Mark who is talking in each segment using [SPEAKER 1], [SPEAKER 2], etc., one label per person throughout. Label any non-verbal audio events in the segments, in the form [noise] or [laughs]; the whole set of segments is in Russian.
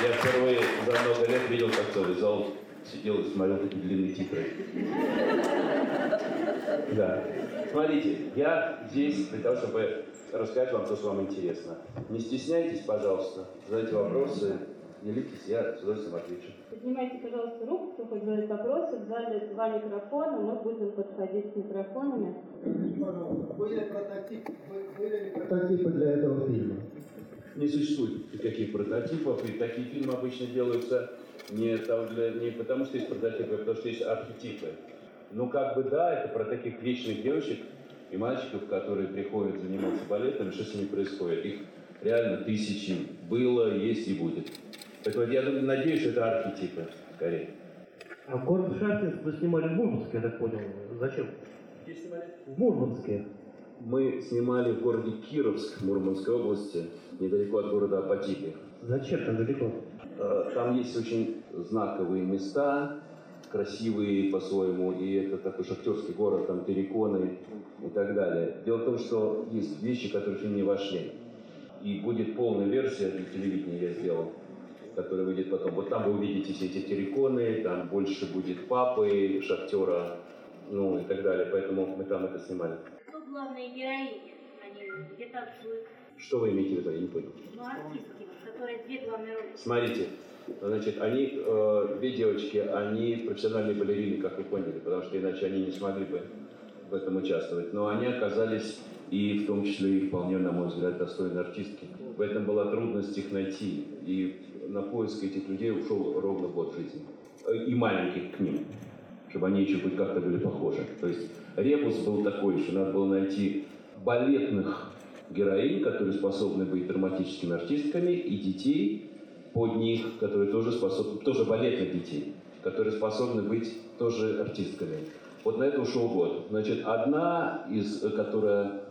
[SPEAKER 1] Я впервые за много лет видел, как целый зал сидел и смотрел такие длинные титры. Да. Смотрите, я здесь для того, чтобы рассказать вам то, что вам интересно. Не стесняйтесь, пожалуйста, задайте вопросы, делитесь, я с удовольствием отвечу.
[SPEAKER 2] Поднимайте, пожалуйста, руку, кто хочет задать вопросы. В зале два микрофона, мы будем подходить с микрофонами.
[SPEAKER 3] Были прототипы, были прототипы для этого фильма?
[SPEAKER 1] Не существует никаких прототипов, и такие фильмы обычно делаются не, там для, не потому, что есть прототипы, а потому что есть архетипы. Ну, как бы да, это про таких вечных девочек и мальчиков, которые приходят заниматься балетом, что с ними происходит. Их реально тысячи было, есть и будет. Поэтому я думаю, надеюсь, что это архетипы, скорее.
[SPEAKER 4] А Шахтинск вы снимали в Мурманске, я так понял. Зачем?
[SPEAKER 1] Где снимали?
[SPEAKER 4] В Мурманске.
[SPEAKER 1] Мы снимали в городе Кировск, Мурманской области, недалеко от города Апатиты.
[SPEAKER 4] Зачем так далеко?
[SPEAKER 1] Э, Там есть очень знаковые места, красивые по-своему, и это такой шахтерский город, там терриконы и так далее. Дело в том, что есть вещи, которые в фильм не вошли. И будет полная версия для телевидения я сделал, которая выйдет потом. Вот там вы увидите все эти терриконы, там больше будет папы, шахтера, ну и так далее. Поэтому мы там это снимали.
[SPEAKER 5] Кто главные героини? Они где танцуют?
[SPEAKER 1] Что вы имеете в виду? Я не понял.
[SPEAKER 5] Ну, артистки, вот, которые две главные роли.
[SPEAKER 1] Смотрите, значит, они, э, две девочки, они профессиональные балерины, как вы поняли, потому что иначе они не смогли бы в этом участвовать. Но они оказались и в том числе и вполне, на мой взгляд, достойные артистки. В этом была трудность их найти. И на поиск этих людей ушел ровно год жизни. Э, И маленьких к ним, чтобы они еще хоть как-то были похожи. То есть ребус был такой, что надо было найти балетных героинь, которые способны быть драматическими артистками, и детей под них, которые тоже способны, тоже балетных детей, которые способны быть тоже артистками. Вот на это ушел год. Значит, одна из, которая,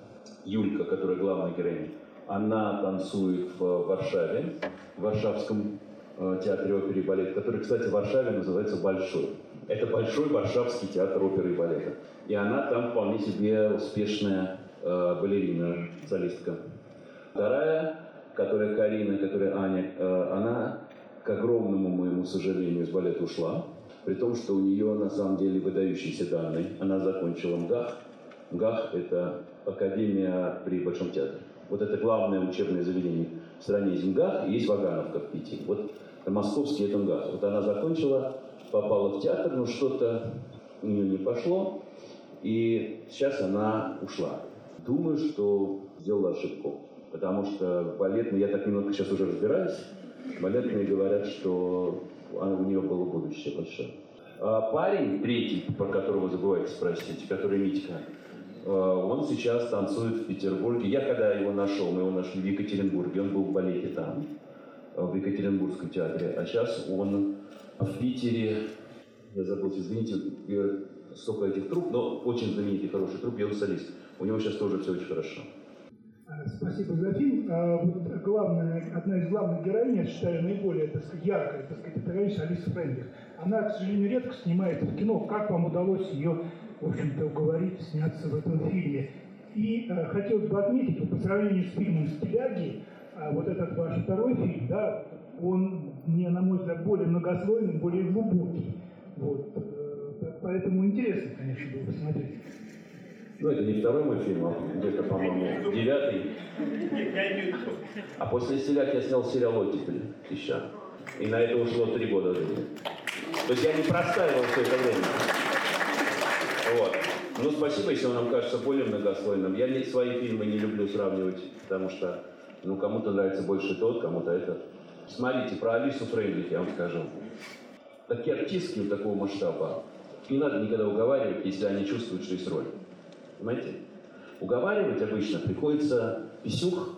[SPEAKER 1] Юлька, которая главная героиня, она танцует в Варшаве, в Варшавском э, театре оперы и балета, который, кстати, в Варшаве называется Большой. Это Большой Варшавский театр оперы и балета. И она там вполне себе успешная э, балерина, солистка. Вторая, которая Карина, которая Аня, э, она, к огромному моему сожалению, из балета ушла. При том, что у нее на самом деле выдающиеся данные. Она закончила МГАХ. МГАХ – это Академия при Большом театре. Вот это главное учебное заведение в стране из МГАХ, есть Вагановка в Питере. Вот московский это МГАХ. Вот она закончила, попала в театр, но что-то у нее не пошло, и сейчас она ушла. Думаю, что сделала ошибку, потому что балетные, я так немного сейчас уже разбираюсь, балетные говорят, что у нее было будущее большое. А парень, третий, про которого забываете спросить, который Митька, э, он сейчас танцует в Петербурге. Я когда его нашел, мы его нашли в Екатеринбурге, он был в балете там, э, в Екатеринбургском театре, а сейчас он в Питере, я забыл, извините, э, столько этих труп, но очень знаменитый, хороший труп, я солист. У него сейчас тоже все очень хорошо.
[SPEAKER 6] Спасибо за фильм. А вот главная, одна из главных героинь, я считаю, наиболее так сказать, яркая, так сказать, это героиня Алиса Фрейндлих. Она, к сожалению, редко снимается в кино. Как вам удалось ее, в общем-то, уговорить сняться в этом фильме? И э, хотелось бы отметить, вот по сравнению с фильмом «Стиляги», а вот этот ваш второй фильм, да, он, мне, на мой взгляд, более многослойный, более глубокий. Вот. э, Поэтому интересно, конечно, было посмотреть.
[SPEAKER 1] Ну, это не второй мой фильм, а где-то, по-моему, девятый. А после «Стиляк» я снял сериал «Оттепель» еще. И на это ушло три года жизни. То есть я не простаивал все это время. Вот. Ну, спасибо, если он нам кажется более многослойным. Я не, свои фильмы не люблю сравнивать, потому что, ну, кому-то нравится больше тот, кому-то этот. Смотрите, про Алису Фрейндлих я вам скажу. Такие артистки вот такого масштаба, не надо никогда уговаривать, если они чувствуют, что есть роль. Понимаете? Уговаривать обычно приходится писюх,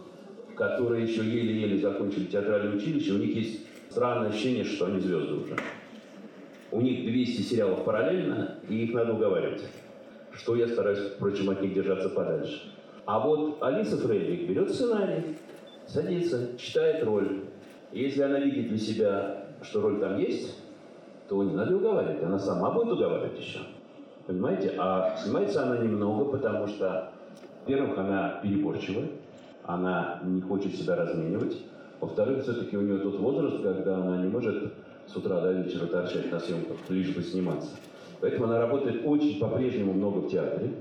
[SPEAKER 1] которые еще еле-еле закончили театральное училище, у них есть странное ощущение, что они звезды уже. У них 200 сериалов параллельно, и их надо уговаривать. Что я стараюсь, впрочем, от них держаться подальше. А вот Алиса Фрейдлих берет сценарий, садится, читает роль. Если она видит для себя, что роль там есть, то не надо уговаривать, она сама будет уговаривать еще. Понимаете? А снимается она немного, потому что, во-первых, она переборчивая, она не хочет себя разменивать. Во-вторых, все-таки у нее тот возраст, когда она не может с утра до вечера торчать на съемках, лишь бы сниматься. Поэтому она работает очень по-прежнему много в театре,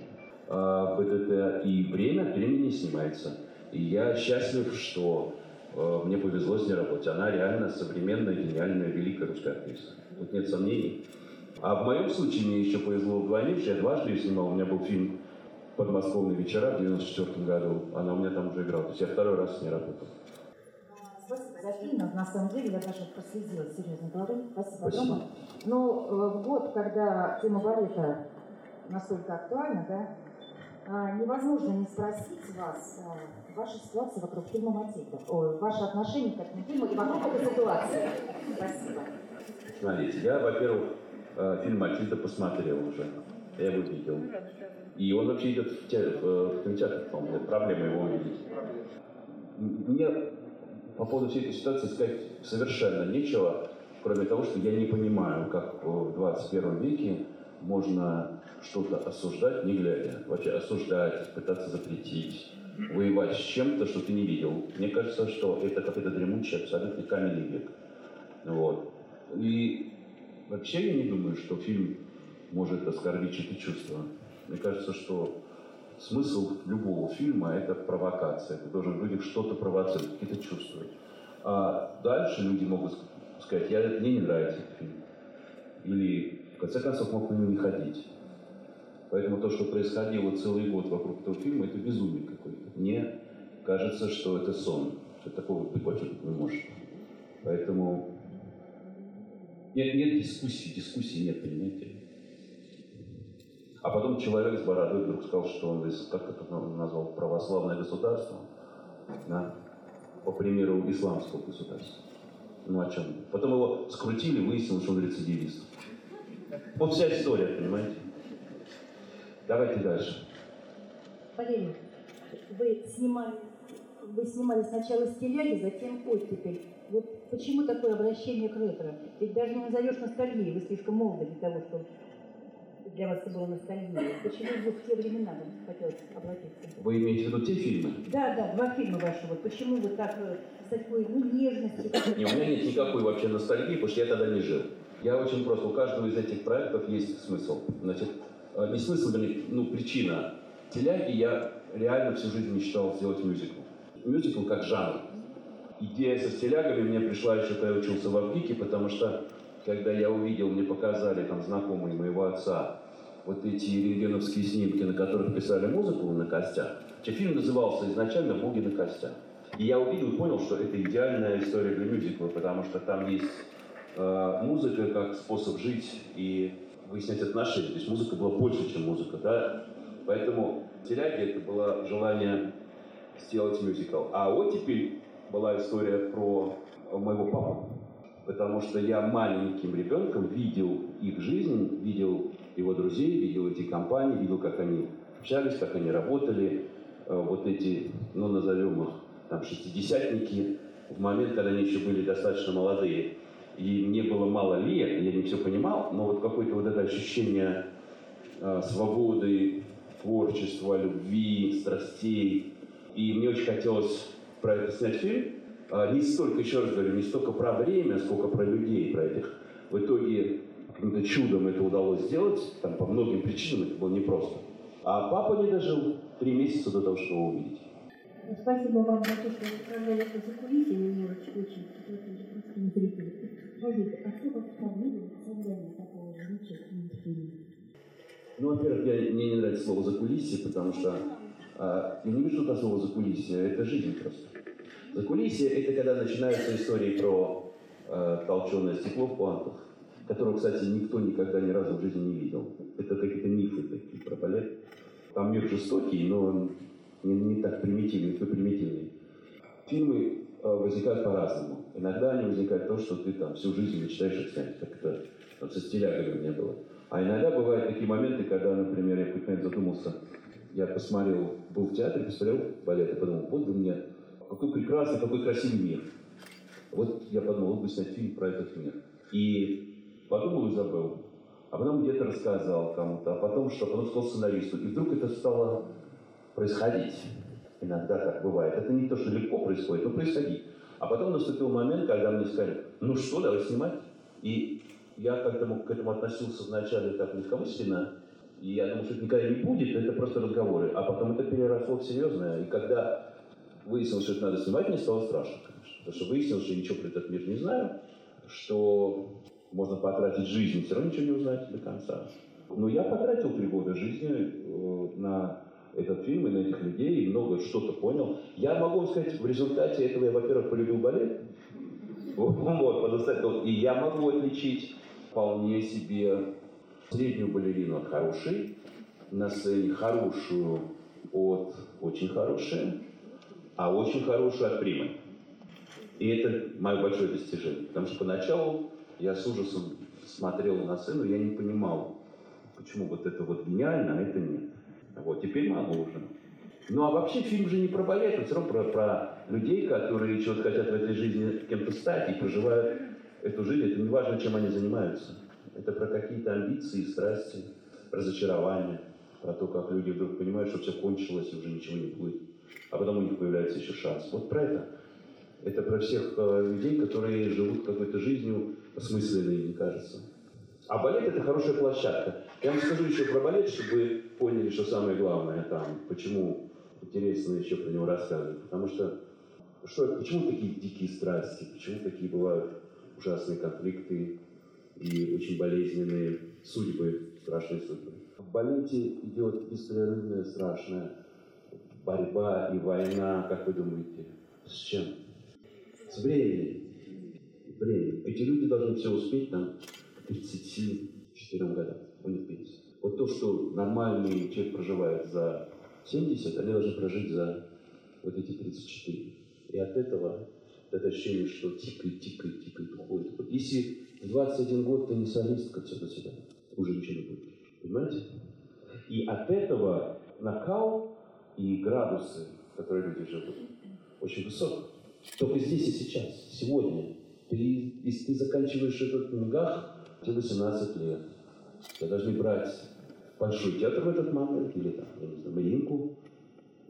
[SPEAKER 1] а, в БДТ, и время от времени снимается. И я счастлив, что мне повезло с ней работать. Она реально современная, гениальная, великая русская актриса. Тут нет сомнений. А в моем случае мне еще повезло вдвойне, что я дважды ее снимал. У меня был фильм «Подмосковные вечера» в 94 году. Она у меня там уже играла. То есть я второй раз с ней работал.
[SPEAKER 7] Спасибо за фильм. На самом деле я даже проследила, серьезно говорю. Спасибо,
[SPEAKER 1] Спасибо.
[SPEAKER 7] Но э, в год, когда тема балета настолько актуальна, да, невозможно не спросить вас а, вашей ситуации вокруг фильма «Матильда». Ой, ваше отношение к этому фильму и вокруг этой ситуации. Спасибо.
[SPEAKER 1] Смотрите, я, во-первых, э, фильм «Матильда» посмотрел уже. Я его видел. И он вообще идет в, те- в, кинотеатр, по-моему, нет проблемы его увидеть. Мне по поводу всей этой ситуации сказать совершенно нечего, кроме того, что я не понимаю, как в 21 веке можно что-то осуждать, не глядя. Вообще осуждать, пытаться запретить, воевать с чем-то, что ты не видел. Мне кажется, что это какой-то дремучий, абсолютно каменный век. Вот. И вообще я не думаю, что фильм может оскорбить чьи-то чувства. Мне кажется, что смысл любого фильма – это провокация. Ты должен в что-то провоцировать, какие-то чувства. А дальше люди могут сказать, я, мне не нравится этот фильм. Или, в конце концов, мог на него не ходить. Поэтому то, что происходило целый год вокруг этого фильма, это безумие какое-то. Мне кажется, что это сон, что такого вообще быть не может. Поэтому нет, нет дискуссии, дискуссии нет, понимаете? А потом человек с бородой вдруг сказал, что он из, как это назвал, православное государство, да, по примеру исламского государства. Ну о чем? Потом его скрутили, выяснилось, что он рецидивист. Вот вся история, понимаете? Давайте дальше.
[SPEAKER 7] Валерий, вы снимали, вы снимали сначала стиляги, затем оттепель. Вот почему такое обращение к ретро? Ведь даже не назовешь ностальгией, вы слишком молоды для того, чтобы для вас это было ностальгией. Почему вы в те времена вам хотелось обратиться?
[SPEAKER 1] Вы имеете в виду те фильмы?
[SPEAKER 7] Да, да, два фильма ваши. Вот почему вы так э, с такой ну, нежностью?
[SPEAKER 1] Не, у меня нет никакой вообще ностальгии, потому что я тогда не жил. Я очень просто, у каждого из этих проектов есть смысл. Значит, э, не смысл, ну, причина. Теляги я реально всю жизнь мечтал сделать мюзикл. Мюзикл как жанр. Идея со стилягами мне пришла еще, когда я учился в Авгике, потому что, когда я увидел, мне показали там знакомые моего отца вот эти рентгеновские снимки, на которых писали музыку на костях. Фильм назывался изначально «Боги на костях». И я увидел и понял, что это идеальная история для мюзикла, потому что там есть музыка как способ жить и выяснять отношения. То есть музыка была больше, чем музыка, да? Поэтому «Теляги» это было желание сделать мюзикл. А «Оттепель» была история про моего папу. Потому что я маленьким ребенком видел их жизнь, видел его друзей, видел эти компании, видел, как они общались, как они работали. Э, Вот эти, ну, назовем их, там, шестидесятники, в момент, когда они еще были достаточно молодые. И мне было мало лет, я не все понимал, но вот какое-то вот это ощущение э, свободы, творчества, любви, страстей. И мне очень хотелось про это снять фильм. А, Не столько, еще раз говорю, не столько про время, сколько про людей, про этих. В итоге каким-то чудом это удалось сделать, там по многим причинам это было непросто. А папа не дожил три месяца до того, чтобы его увидеть.
[SPEAKER 8] Спасибо вам за то, что вы отправляли это за кулисы, мне очень, очень, очень просто зрители. Скажите, а что
[SPEAKER 1] Ну, во-первых, я, мне не нравится слово «закулисье», потому что а, не вижу туда слово «закулисье», это жизнь просто. Закулисье – это когда начинаются истории про э, толченое стекло в плантах, которого, кстати, никто никогда ни разу в жизни не видел. Это какие-то мифы такие про балет. Там мир жестокий, но он не, не так примитивный, такой примитивный. Фильмы возникают по-разному. Иногда они возникают то, что ты там всю жизнь мечтаешь снять, как это там, со стилягами у меня было. А иногда бывают такие моменты, когда, например, я какой-то задумался, я посмотрел, был в театре, посмотрел балет и подумал, вот бы мне, какой прекрасный, какой красивый мир. Вот я подумал, вот бы снять фильм про этот мир. И подумал и забыл. А потом где-то рассказал кому-то, а потом что, потом сказал сценаристу. И вдруг это стало происходить. Иногда так бывает. Это не то, что легко происходит, но происходит. А потом наступил момент, когда мне сказали, ну что, давай снимать. И я к этому, к этому относился вначале так легкомысленно, и я думал, что это никогда не будет, это просто разговоры. А потом это переросло в серьезное. И когда выяснилось, что это надо снимать, мне стало страшно, конечно. Потому что выяснилось, что я ничего про этот мир не знаю, что можно потратить жизнь, все равно ничего не узнать до конца. Но я потратил три года жизни э, на этот фильм и на этих людей, и много что-то понял. Я могу вам сказать, в результате этого я, во-первых, полюбил балет, вот, по-настоящему. И я могу отличить вполне себе среднюю балерину от хорошей, на сцене хорошую от очень хорошей, а очень хорошую от примы. И это мое большое достижение. Потому что поначалу я с ужасом смотрел на сцену, я не понимал, почему вот это вот гениально, а это нет. Вот, теперь могу уже. Ну а вообще фильм же не про балет, это все равно про, про людей, которые чего-то хотят в этой жизни кем-то стать и проживают эту жизнь. Это не важно, чем они занимаются. Это про какие-то амбиции, страсти, разочарования, про то, как люди вдруг понимают, что все кончилось и уже ничего не будет. А потом у них появляется еще шанс. Вот про это. Это про всех э, людей, которые живут какой-то жизнью осмысленной, мне кажется. А балет это хорошая площадка. Я вам скажу еще про балет, чтобы поняли, что самое главное там, почему интересно еще про него рассказывать. Потому что, что почему такие дикие страсти, почему такие бывают ужасные конфликты и очень болезненные судьбы, страшные судьбы. В балете идет беспрерывная страшная борьба и война, как вы думаете, с чем? С временем. Временем. Эти люди должны все успеть там к 34 годам. У них пенсия. Вот то, что нормальный человек проживает за 70, они должны прожить за вот эти 34. И от этого это ощущение, что тикает, тикает, тикает, уходит. Вот если в 21 год ты не солистка, все до свидания, уже ничего не будет. Понимаете? И от этого накал и градусы, которые люди живут, очень высок. Только здесь и сейчас, сегодня. Ты, если ты заканчиваешь этот МГАХ, тебе 18 лет. Тебя должны брать большой театр в этот момент, или там, я не знаю, Мариинку,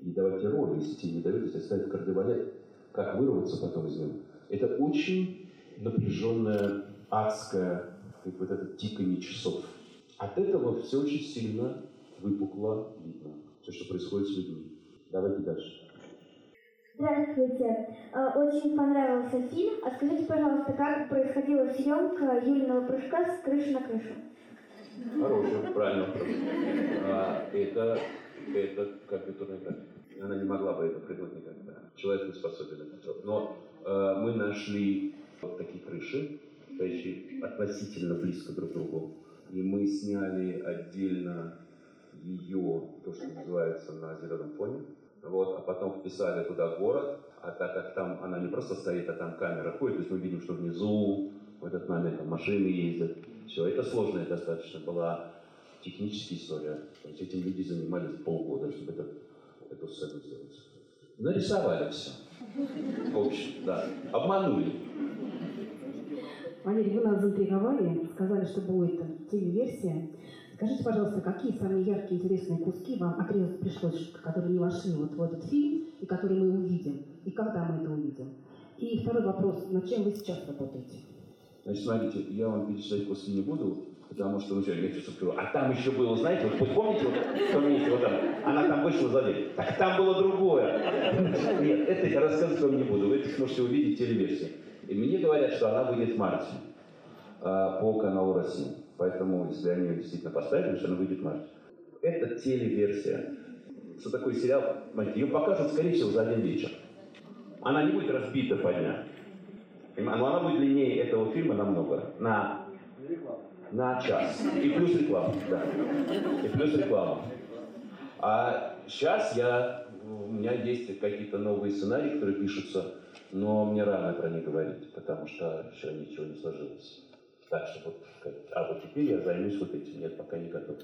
[SPEAKER 1] и давать тебе роли, если тебе не дают, если ставят кардебалет. Как вырваться потом из него? Это очень напряженная, адская, как вот это тиканье часов. От этого все очень сильно выпукло видно, все, что происходит с людьми. Давайте дальше.
[SPEAKER 9] Здравствуйте. Э, Очень понравился фильм. А скажите, пожалуйста, как происходила съемка Юлиного прыжка с крыши на крышу?
[SPEAKER 1] Хороший, правильно. А, это, это компьютерная графика. Она не могла бы это придумать никогда. Человек не способен это делать. Но э, мы нашли вот такие крыши, стоящие относительно близко друг к другу. И мы сняли отдельно ее, то, что называется, на зеленом фоне. Вот, а потом вписали туда город, а так как там она не просто стоит, а там камера ходит, то есть мы видим, что внизу в этот момент там машины ездят. Все, это сложная достаточно была техническая история. То есть этим люди занимались полгода, чтобы это, эту сцену сделать. Нарисовали все. В общем, да. Обманули.
[SPEAKER 10] Валерий, вы нас заинтриговали, сказали, что будет телеверсия. Скажите, пожалуйста, какие самые яркие интересные куски вам отрезать пришлось, которые не вошли вот в этот фильм, и которые мы увидим, и когда мы это увидим? И второй вопрос, над чем вы сейчас работаете?
[SPEAKER 1] Значит, смотрите, я вам перечислять после не буду, потому что, ну что, я сейчас скажу, а там еще было, знаете, вот вы помните, вот в том месте, вот там, она там вышла за дверь, так там было другое. Нет, это я рассказывать вам не буду, вы это сможете увидеть в телеверсии. И мне говорят, что она выйдет в марте а, по каналу России. Поэтому, если они ее действительно поставили, что она выйдет в марте. Это телеверсия. Что такое сериал? Ее покажут, скорее всего, за один вечер. Она не будет разбита по дням. Но она будет длиннее этого фильма намного. На, на час. И плюс реклама, да. И плюс реклама. А сейчас я, у меня есть какие-то новые сценарии, которые пишутся, но мне рано про них говорить, потому что еще ничего не сложилось. Так что вот, а вот теперь я займусь вот этим. Нет, пока не готов.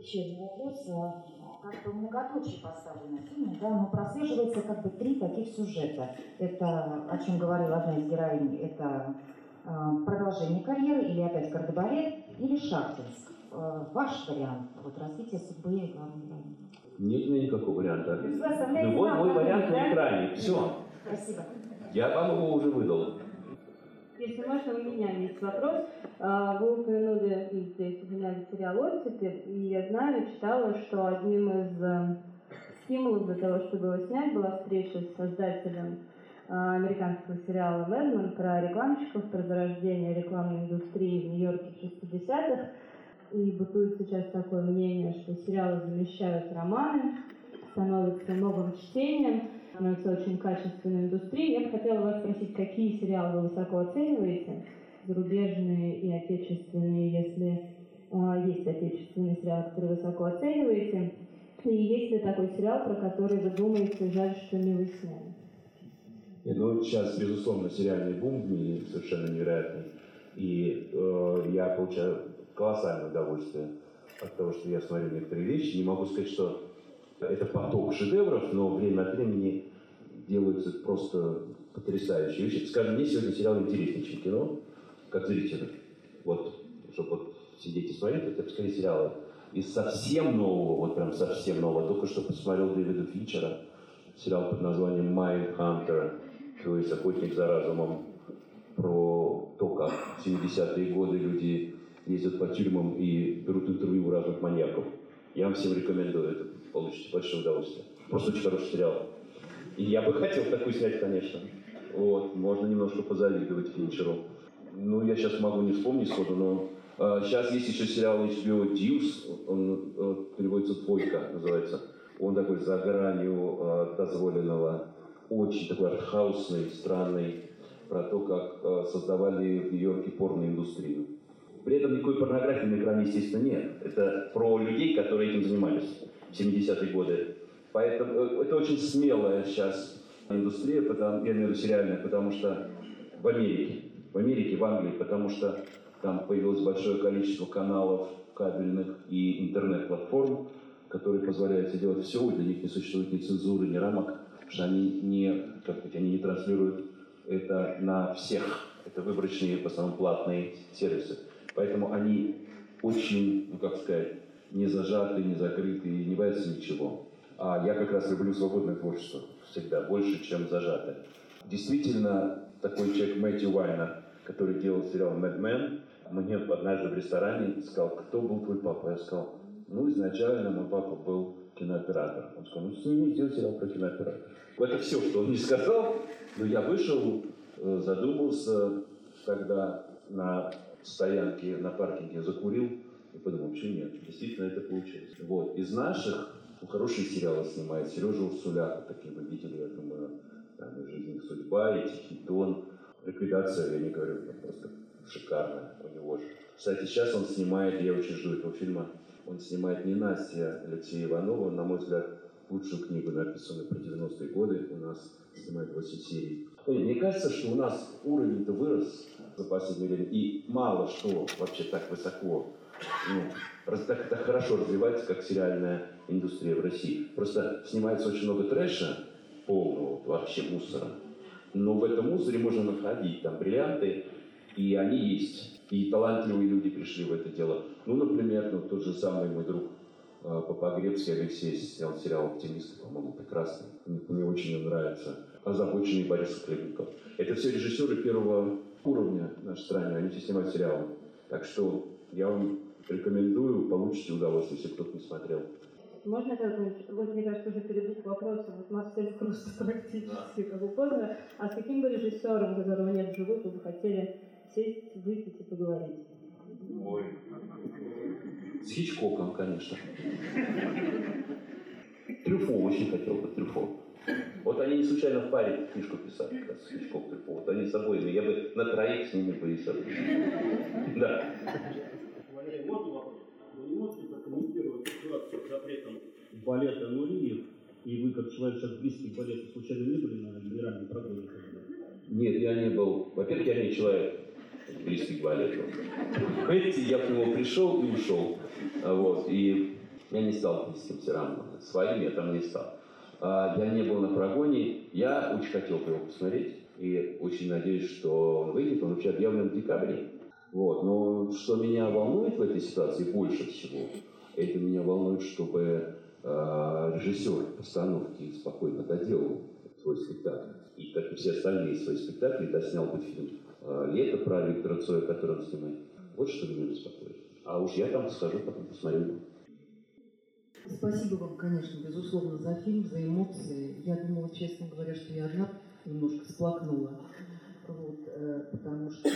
[SPEAKER 7] Еще один вопрос. Как бы многоточие поставлено в фильме, да, но прослеживается как бы три таких сюжета. Это, о чем говорила одна из героинь, это а, продолжение карьеры, или опять кардебалет, или Шахтинск. А, Ваш вариант вот, развития судьбы главной героини.
[SPEAKER 1] Нет у меня никакого варианта. Любой мой вариант на экране. Все.
[SPEAKER 7] Спасибо.
[SPEAKER 1] Я вам его уже выдал.
[SPEAKER 2] Если можно, у меня есть вопрос. А, Вы упомянули и здесь упоминали «Оттепель», и я знаю, читала, что одним из э, стимулов для того, чтобы его снять, была встреча с создателем а, американского сериала «Мэдмен» про рекламщиков, про зарождение рекламной индустрии в Нью-Йорке в 60-х. И бытует сейчас такое мнение, что сериалы замещают романы, становятся новым чтением, становится очень качественной индустрией. Я бы хотела вас спросить, какие сериалы вы высоко оцениваете, зарубежные и отечественные, если э, есть отечественные сериалы, которые высоко оцениваете, и есть ли такой сериал, про который вы думаете, жаль, что не вы сняли?
[SPEAKER 1] Ну, сейчас, безусловно, сериальный бум в мире совершенно невероятный. И э, я получаю колоссальное удовольствие от того, что я смотрю некоторые вещи. Не могу сказать, что это поток шедевров, но время от времени делаются просто потрясающие вещи. Скажем, мне сегодня сериал интереснее, чем кино, как зрителю. Вот, чтобы вот сидеть и смотреть, это скорее сериалы. Из совсем нового, вот прям совсем нового, только что посмотрел Дэвида Финчера, сериал под названием Mind Hunter, то есть охотник за разумом, про то, как в 70-е годы люди ездят по тюрьмам и берут интервью у разных маньяков. Я вам всем рекомендую, это получите большое удовольствие. Просто очень хороший сериал. Я бы хотел такой снять, конечно. Вот, можно немножко позавидовать Финчеру. Ну, я сейчас могу не вспомнить сходу, но э, сейчас есть еще сериал HBO Deuce, он э, переводится «Двойка» называется. Он такой за гранью э, дозволенного, очень такой артхаусный, странный, про то, как э, создавали в Нью-Йорке порноиндустрию. При этом никакой порнографии на экране, естественно, нет. Это про людей, которые этим занимались в 70-е годы. Поэтому э, это очень смелая сейчас индустрия, потому, я имею в виду сериальная, потому что в Америке, в Америке, в Англии, потому что там появилось большое количество каналов кабельных и интернет-платформ, которые позволяют себе делать все, для них не существует ни цензуры, ни рамок, потому что они не, как сказать, они не транслируют это на всех. Это выборочные, в основном платные сервисы. Поэтому они очень, ну как сказать, не зажаты, не закрыты, не боятся ничего. А я как раз люблю свободное творчество всегда, больше, чем зажатое. Действительно, такой человек Мэтью Вайна, который делал сериал «Mad Men», мне однажды в ресторане сказал, кто был твой папа? Я сказал, ну, изначально мой папа был кинооператор. Он сказал, ну, сними, сделай сериал про кинооператора. Это все, что он не сказал. Но я вышел, э, задумался, тогда на стоянке, на паркинге закурил и подумал, почему нет, действительно это получилось. Вот. Из наших хорошие сериалы снимает. Сережа Урсуляка, такие вы видели, я думаю, там и «Жизнь и судьба», и «Тихий дон». Ликвидация, я не говорю, просто шикарная у него же. Кстати, сейчас он снимает, я очень жду этого фильма, он снимает не Настя Алексея Иванова, на мой взгляд, лучшую книгу, написанную про 90-е годы, у нас снимает 8 серий. Мне кажется, что у нас уровень-то вырос за последнее время, и мало что вообще так высоко, ну, так, так хорошо развивается, как сериальная индустрия в России. Просто снимается очень много трэша, полного вообще мусора, но в этом мусоре можно находить там бриллианты, и они есть. И талантливые люди пришли в это дело. Ну, например, ну, тот же самый мой друг э, Папагребский Алексей снял сериал «Оптимисты», по-моему, прекрасный. Мне, очень нравится. Озабоченный Борис Хлебников. Это все режиссеры первого уровня в нашей стране, они все снимают сериалы. Так что я вам рекомендую, получите удовольствие, если кто-то не смотрел.
[SPEAKER 2] Можно как вот мне кажется, уже перейду к вопросу, вот у нас все просто [laughs] практически как бы поздно, а с каким бы режиссером, которого нет в живых, вы бы хотели сесть, выпить и поговорить?
[SPEAKER 1] Ой. С Хичкоком, конечно. Трюфо очень хотел бы, Трюфо. Вот они не случайно в паре книжку писали, как раз Хичкок, Трюфо. Вот они с собой, я бы на троих с ними повесил. Да.
[SPEAKER 11] Валерий, можно вопрос? Вы не можете прокомментировать ситуацию с запретом балета Нуриев? И вы, как человек, сейчас близкий к балету, случайно не были на генеральном программе?
[SPEAKER 1] Нет, я не был. Во-первых, я не человек близкий к балету. Понимаете, я к нему пришел и ушел. Вот, и я не стал близким тираном. Своим я там не стал. А, я не был на прогоне. Я очень хотел бы его посмотреть. И очень надеюсь, что он выйдет. Он вообще объявлен в декабре. Вот. Но что меня волнует в этой ситуации больше всего, это меня волнует, чтобы э, режиссер постановки спокойно доделал свой спектакль. И как и все остальные свои спектакли, да, снял бы фильм э, «Лето» про Виктора Цоя, который он снимает. Вот что меня беспокоит. А уж я там схожу, потом посмотрю.
[SPEAKER 12] Спасибо вам, конечно, безусловно, за фильм, за эмоции. Я думала, честно говоря, что я одна немножко всплакнула. Вот, э, потому что,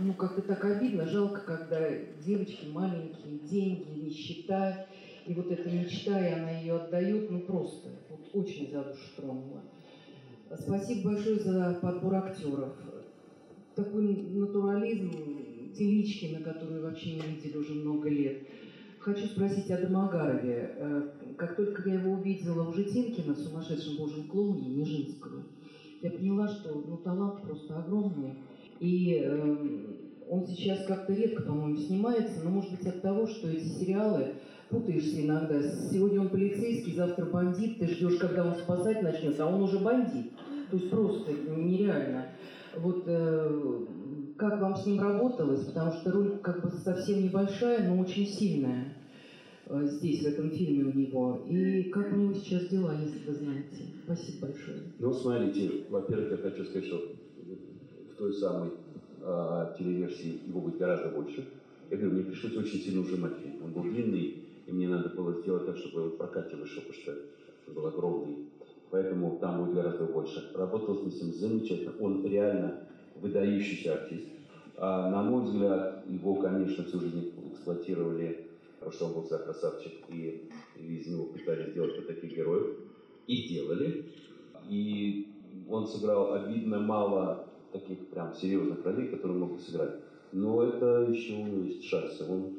[SPEAKER 12] ну, как-то так обидно, жалко, когда девочки маленькие, деньги, нищета, и вот эта мечта, и она ее отдает, ну, просто, вот очень за душу тронула. Спасибо большое за подбор актеров. Такой натурализм, Теличкина, которую вообще не видели уже много лет. Хочу спросить о Домогарове. Э, как только я его увидела у Житинкина в «Сумасшедшем божьем клоуне» Нижинского, я поняла, что ну, талант просто огромный. И э, он сейчас как-то редко, по-моему, снимается, но может быть от того, что эти сериалы путаешься иногда. Сегодня он полицейский, завтра бандит, ты ждешь, когда он спасать начнет, а он уже бандит. То есть просто нереально. Вот э, как вам с ним работалось, потому что роль как бы совсем небольшая, но очень сильная здесь, в этом фильме у него. И как у него сейчас дела, если вы знаете? Спасибо большое.
[SPEAKER 1] Ну, смотрите, во-первых, я хочу сказать, что в той самой э, телеверсии его будет гораздо больше. Я говорю, мне пришлось очень сильно ужимать фильм. Он был длинный, и мне надо было сделать так, чтобы в прокате вышел, потому что он был огромный. Поэтому там будет гораздо больше. Работал с ним замечательно. Он реально выдающийся артист. А, на мой взгляд, его, конечно, всю жизнь эксплуатировали, потому что он был всегда красавчик, и, из него пытались сделать вот таких героев. И сделали. И он сыграл обидно мало таких прям серьезных ролей, которые мог сыграть. Но это еще у него есть шансы. Он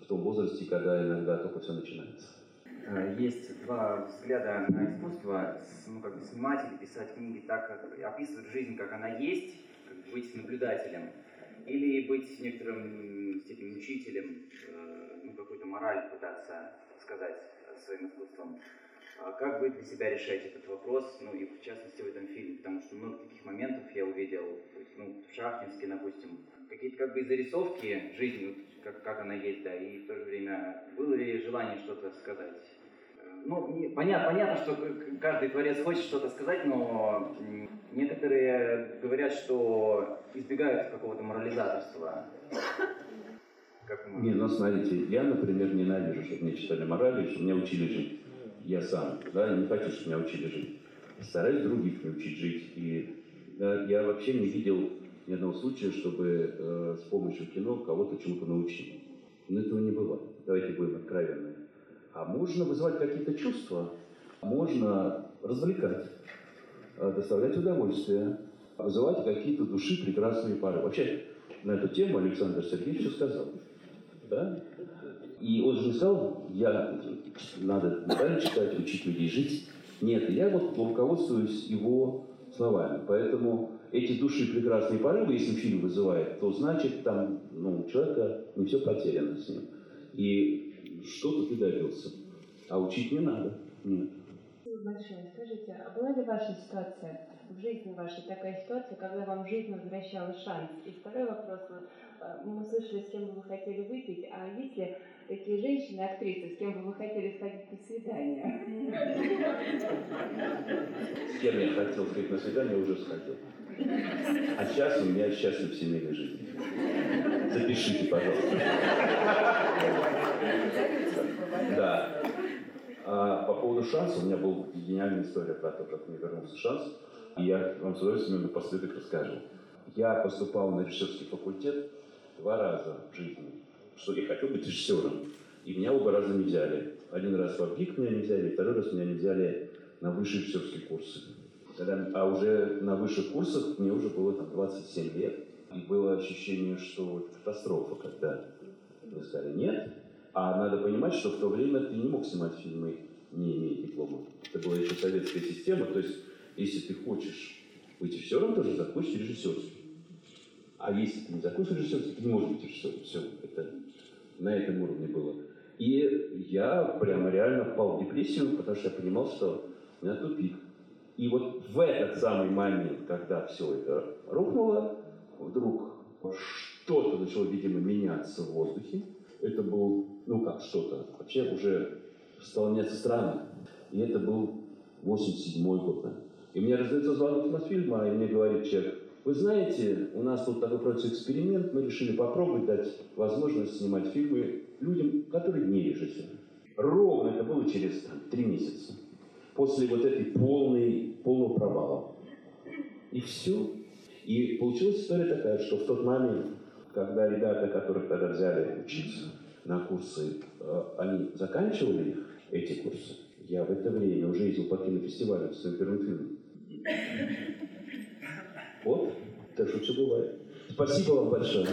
[SPEAKER 1] в том возрасте, когда иногда только все начинается.
[SPEAKER 13] Э, есть два взгляда на искусство, ну, как бы снимать или писать книги так, как описывать жизнь, как она есть, как быть наблюдателем, или быть некоторым степени учителем, э, ну, какую-то мораль пытаться сказать своим искусством. А как вы для себя решаете этот вопрос, ну и в частности в этом фильме, потому что много таких моментов я увидел, ну, в Шахтинске, допустим, какие-то как бы зарисовки жизни, как, как она есть, да, и в то же время было ли желание что-то сказать? Ну, не, понятно, понятно, что каждый творец хочет что-то сказать, но некоторые говорят, что избегают какого-то морализаторства.
[SPEAKER 1] Как мы... Не, ну смотрите, я, например, ненавижу, чтобы мне читали морали, чтобы меня учили жить. Я сам, да, не хочу, чтобы меня учили жить. Стараюсь других научить жить. И да, я вообще не видел ни одного случая, чтобы э, с помощью кино кого-то чему-то научить. Но этого не бывает. Давайте будем откровенны. А можно вызывать какие-то чувства, можно развлекать, э, доставлять удовольствие, вызывать какие-то души прекрасные пары. Вообще, на эту тему Александр Сергеевич сказал. Да? И он же я, надо правильно читать, учить людей жить. Нет, я вот руководствуюсь его словами. Поэтому эти души прекрасные порывы, если фильм вызывает, то значит там ну, у человека не все потеряно с ним. И что-то ты добился. А учить не надо. Нет.
[SPEAKER 2] Большое. Скажите, а была ли ваша ситуация в жизни вашей такая ситуация, когда вам жизнь возвращала шанс? И второй вопрос. Э, мы слышали, с кем бы вы хотели выпить, а есть ли такие женщины, актрисы, с кем бы вы хотели сходить на свидание?
[SPEAKER 1] С кем я хотел сходить на свидание, уже сходил. А сейчас у меня счастлив в семейной жизни. Запишите, пожалуйста. Да. А по поводу шанса, у меня была гениальная история про то, как мне вернулся шанс. И я вам с удовольствием напоследок расскажу. Я поступал на режиссерский факультет два раза в жизни, что я хотел быть режиссером. И меня оба раза не взяли. Один раз в ВГИК меня не взяли, второй раз меня не взяли на высшие режиссерские курсы. Когда, а уже на высших курсах мне уже было там 27 лет. И было ощущение, что катастрофа, когда мне сказали нет. А надо понимать, что в то время ты не мог снимать фильмы, не имея диплома. Это была еще советская система. То есть, если ты хочешь быть режиссером, тоже закончить режиссерский. А если ты не закончишь режиссерский, ты не можешь быть режиссером. Все, это на этом уровне было. И я прямо реально впал в депрессию, потому что я понимал, что у меня тупик. И вот в этот самый момент, когда все это рухнуло, вдруг что-то начало, видимо, меняться в воздухе. Это был, ну как что-то, вообще уже стало меняться странно. И это был 87 год. И мне раздается звонок Мосфильма, и мне говорит человек, вы знаете, у нас тут такой проводится эксперимент, мы решили попробовать дать возможность снимать фильмы людям, которые не режиссеры. Ровно это было через там, три месяца. После вот этой полной, полного провала. И все. И получилась история такая, что в тот момент, когда ребята, которых тогда взяли учиться на курсы, э, они заканчивали их, эти курсы, я в это время уже ездил по кинофестивалю с своим первым фильмом. Вот, так что все бывает. Спасибо вам большое.